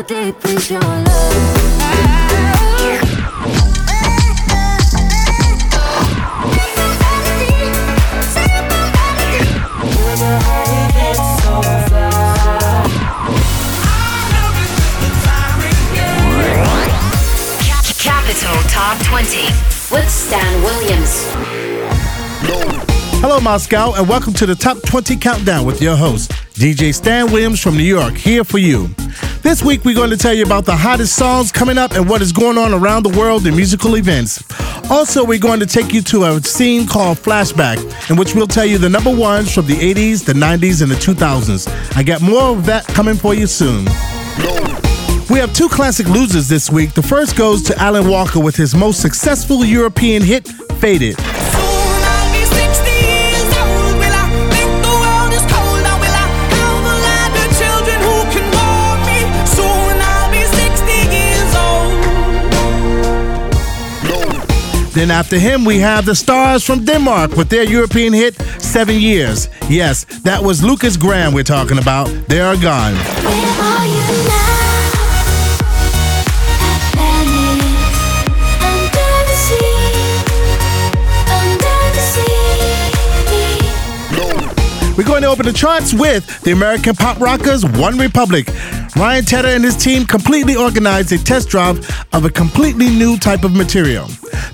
deep into your love. Capital Top 20 with Stan Williams. Hello, Moscow, and welcome to the Top 20 Countdown with your host, DJ Stan Williams from New York, here for you. This week, we're going to tell you about the hottest songs coming up and what is going on around the world in musical events. Also, we're going to take you to a scene called Flashback, in which we'll tell you the number ones from the 80s, the 90s, and the 2000s. I got more of that coming for you soon. We have two classic losers this week. The first goes to Alan Walker with his most successful European hit, Faded. Then after him, we have the Stars from Denmark with their European hit, Seven Years. Yes, that was Lukas Graham we're talking about. They are gone. We're going to open the charts with the American pop rockers One Republic. Ryan Tedder and his team completely organized a test drive of a completely new type of material.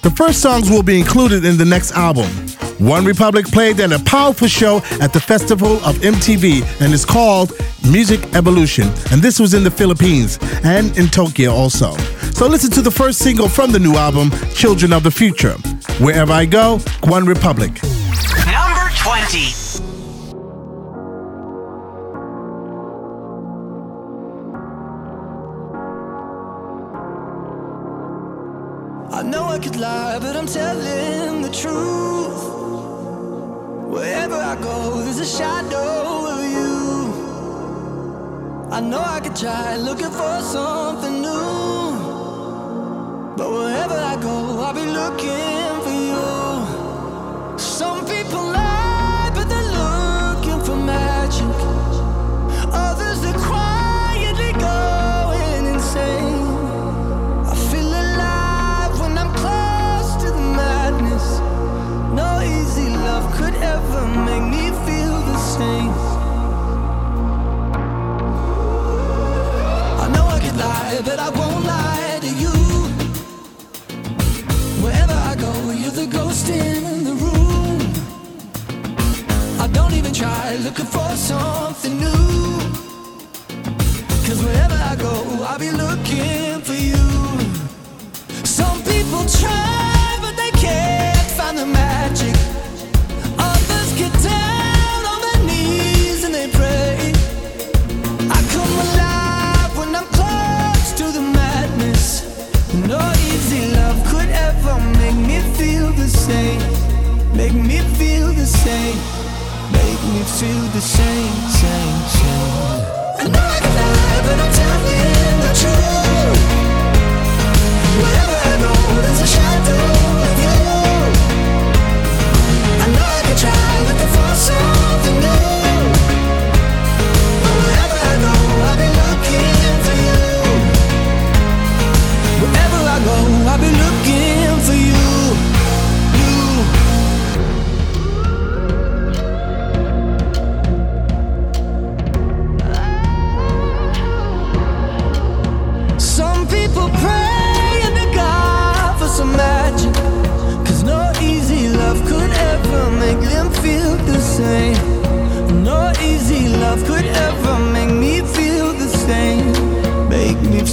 The first songs will be included in the next album. One Republic played at a powerful show at the Festival of MTV and is called Music Evolution. And this was in the Philippines and in Tokyo also. So listen to the first single from the new album, Children of the Future. Wherever I go, One Republic. Number 20. I know I could lie, but I'm telling the truth. Wherever I go, there's a shadow of you. I know I could try looking for something new. But wherever I go, I'll be looking feel the same,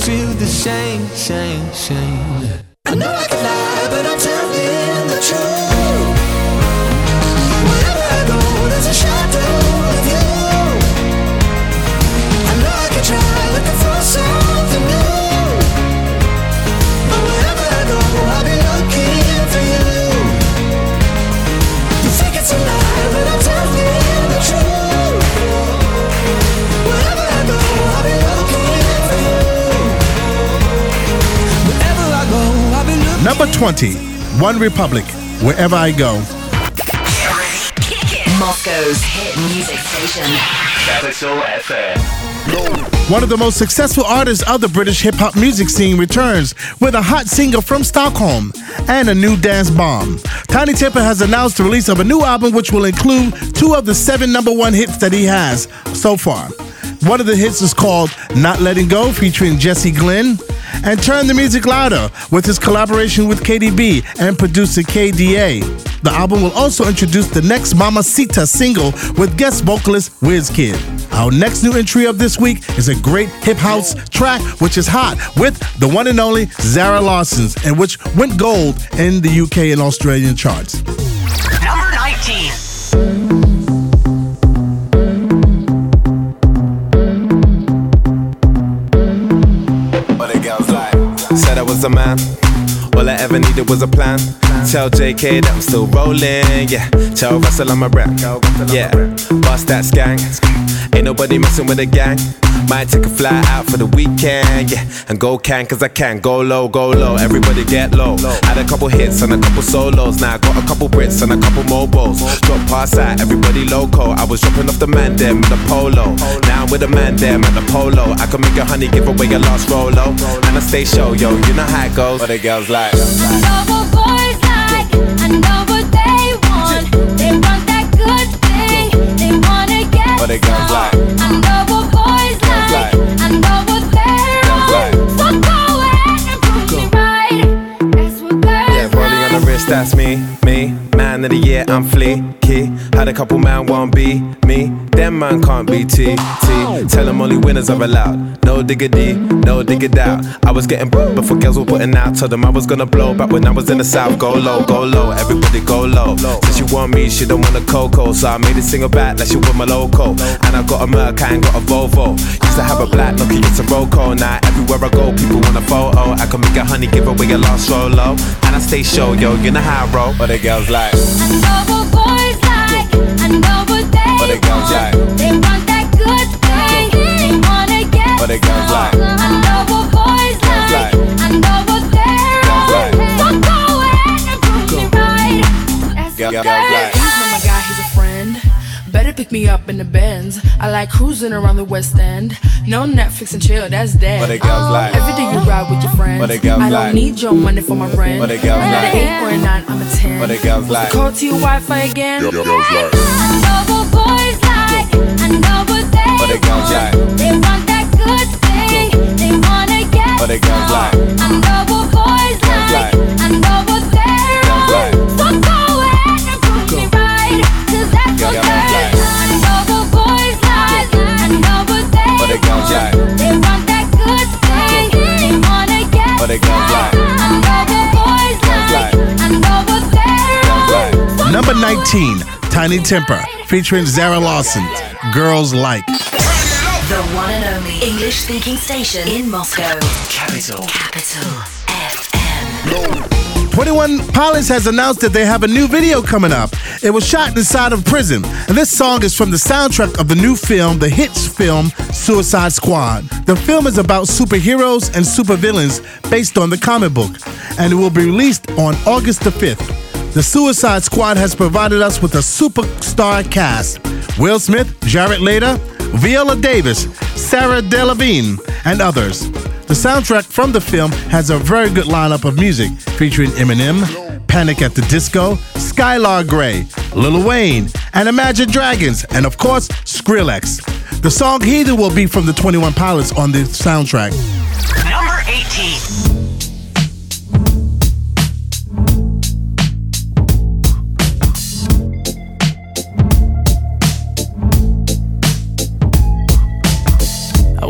feel the same, same, same. I know I can Twenty One One Republic, wherever I go. Moscow's hit music station. Capital FM. One of the most successful artists of the British hip hop music scene returns with a hot single from Stockholm and a new dance bomb. Tinie Tempah has announced the release of a new album which will include two of the seven number one hits that he has so far. One of the hits is called Not Letting Go, featuring Jesse Glynne, and Turn the Music Louder with his collaboration with Katy B and producer KDA. The album will also introduce the next Mamacita single with guest vocalist Wizkid. Our next new entry of this week is a great hip house track which is hot with the one and only Zara Larsson's and which went gold in the UK and Australian charts. Number 19. A man. All I ever needed was a plan. Tell JK that I'm still rolling. Yeah. Tell Russell I'm a rap. Yeah. Bust that skank. Ain't nobody messing with the gang. Might take a fly out for the weekend. Yeah. And go can cause I can. Go low, go low. Everybody get low. Had a couple hits and a couple solos. Now I got a couple Brits and a couple mobiles. Drop past out, everybody loco. I was dropping off the man them with a polo. Now I'm with a man them at the polo. I can make a honey give away your last rolo. And I stay show, yo. You know how it goes. What the girls like? I know that's me, me. Man of the year, I'm fleeky. Had a couple man won't be me. Them man can't be T, T. Tell them only winners are allowed. No diggity, no diggity out. I was getting booked before girls were putting out. Told them I was gonna blow back when I was in the south. Go low, go low, everybody go low. Since she want me, she don't want a cocoa. So I made a single back like she want my loco. And I got a Merc, I ain't got a Volvo. Used to have a black Nokia, it's a Roco. Now everywhere I go, people want a photo. I can make a honey, give away a last solo. And I stay show, yo, you know how I roll. What the girls like? I know what boys like. I what they What the girls want. like? They want that good thing. They wanna get What the girls some. like? I know what boys like. like? I know what they're Girls on. like? So go ahead and prove me right. That's Girl- what girls girls? He's not my guy, he's a friend. Better pick me up in the Benz. I like cruising around the West End. No Netflix and chill, that's dead. What the girls like? Every day you ride with your friends. What the girls I don't like? need your money for my rent. What the girls I'm like? an eight or a nine, I'm a ten. What the girls like? Call to your Wi-Fi again. I know what boys like. I know what they What the girls want. like? They want that good thing. They wanna get What the girls some. like? I know what boys Girls like. like? I know what they're Girls on. like? So go ahead and prove me right. 'Cause that's what Girls girls like? like. I know what boys like. I know what they What the girls want. like? They want that good thing. They wanna get What the girls some. like? I know what 19, Tinie Tempah, featuring Zara Larsson, Girls Like. The one and only English speaking station in Moscow. Capital. Capital FM. 21 Pilots has announced that they have a new video coming up. It was shot inside of prison, and this song is from the soundtrack of the new film, the hits film Suicide Squad. The film is about superheroes and supervillains based on the comic book, and it will be released on August the 5th. The Suicide Squad has provided us with a superstar cast Will Smith, Jared Leto, Viola Davis, Sarah Delevingne, and others. The soundtrack from the film has a very good lineup of music featuring Eminem, Panic at the Disco, Skylar Grey, Lil Wayne, and Imagine Dragons, and of course, Skrillex. The song Heathen will be from the 21 Pilots on the soundtrack. Number 18.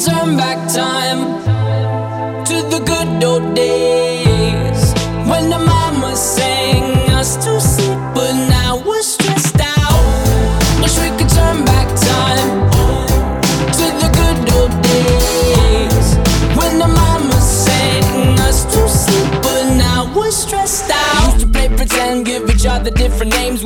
turn back time to the good old days when the mama sang us to sleep, but now we're stressed out. Wish we could turn back time to the good old days when the mama sang us to sleep, but now we're stressed out. Used to play pretend, give each other different.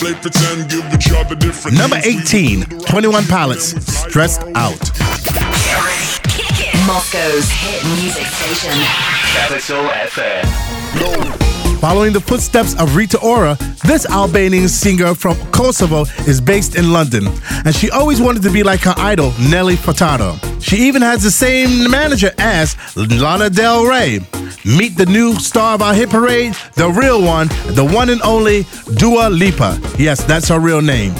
Used to play pretend, give each other different Number names. We 18, 21 Pilots, Stressed Out. Moscow's hit music station. Capital FM. Following the footsteps of Rita Ora, this Albanian singer from Kosovo is based in London, and she always wanted to be like her idol, Nelly Furtado. She even has the same manager as Lana Del Rey. Meet the new star of our hit parade, the real one, the one and only Dua Lipa. Yes, that's her real name.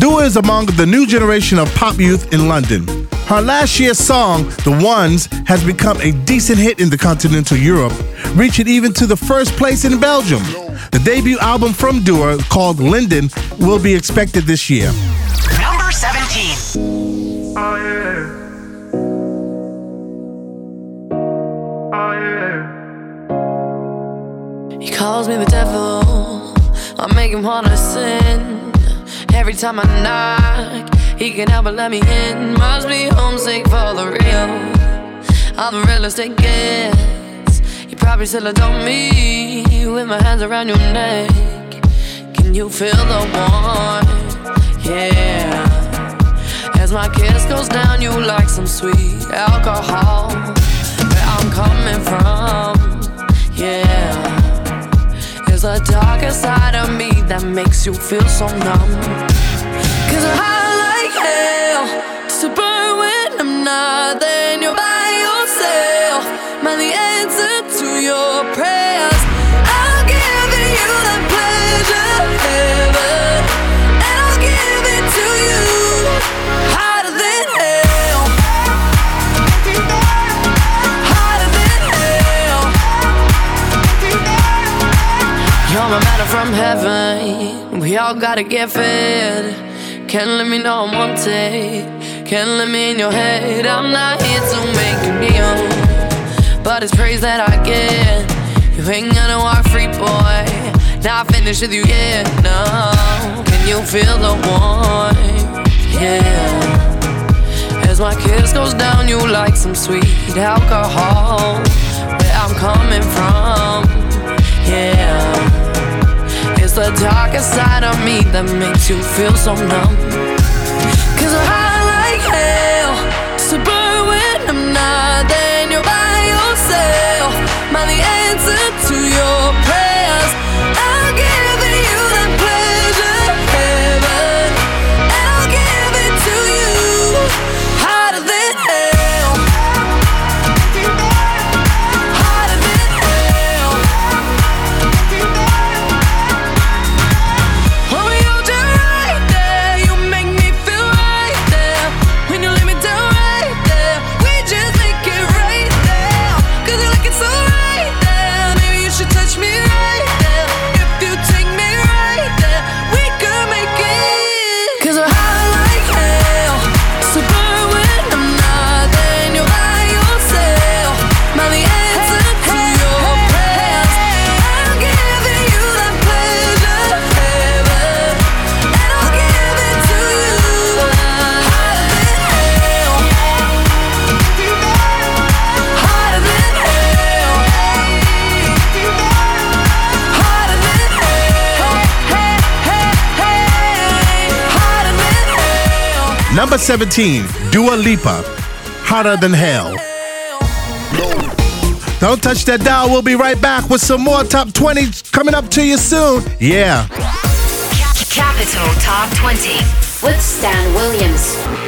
Dua is among the new generation of pop youth in London. Her last year's song, The Ones, has become a decent hit in the continental Europe, reaching even to the first place in Belgium. The debut album from Dua, called Linden, will be expected this year. Calls me the devil. I make him wanna sin. Every time I knock, he can help but let me in. Must be homesick for the real. I'm the real estate gets. You probably still adore me with my hands around your neck. Can you feel the warmth? Yeah. As my kiss goes down, you like some sweet alcohol. Where I'm coming from, yeah. There's a darker side of me that makes you feel so numb. From heaven. We all gotta get fed. Can't let me know I'm wanted. Can't let me in your head. I'm not here to make you kneel. But it's praise that I get. You ain't gonna walk free, boy. Not finished with you yet, no. Can you feel the warmth? Yeah. As my kiss goes down, you like some sweet alcohol. Where I'm coming from, yeah. The darker side of me that makes you feel so numb. Number 17, Dua Lipa, Hotter Than Hell. Don't touch that dial. We'll be right back with some more top 20 coming up to you soon. Yeah. Capital Top 20 with Stan Williams.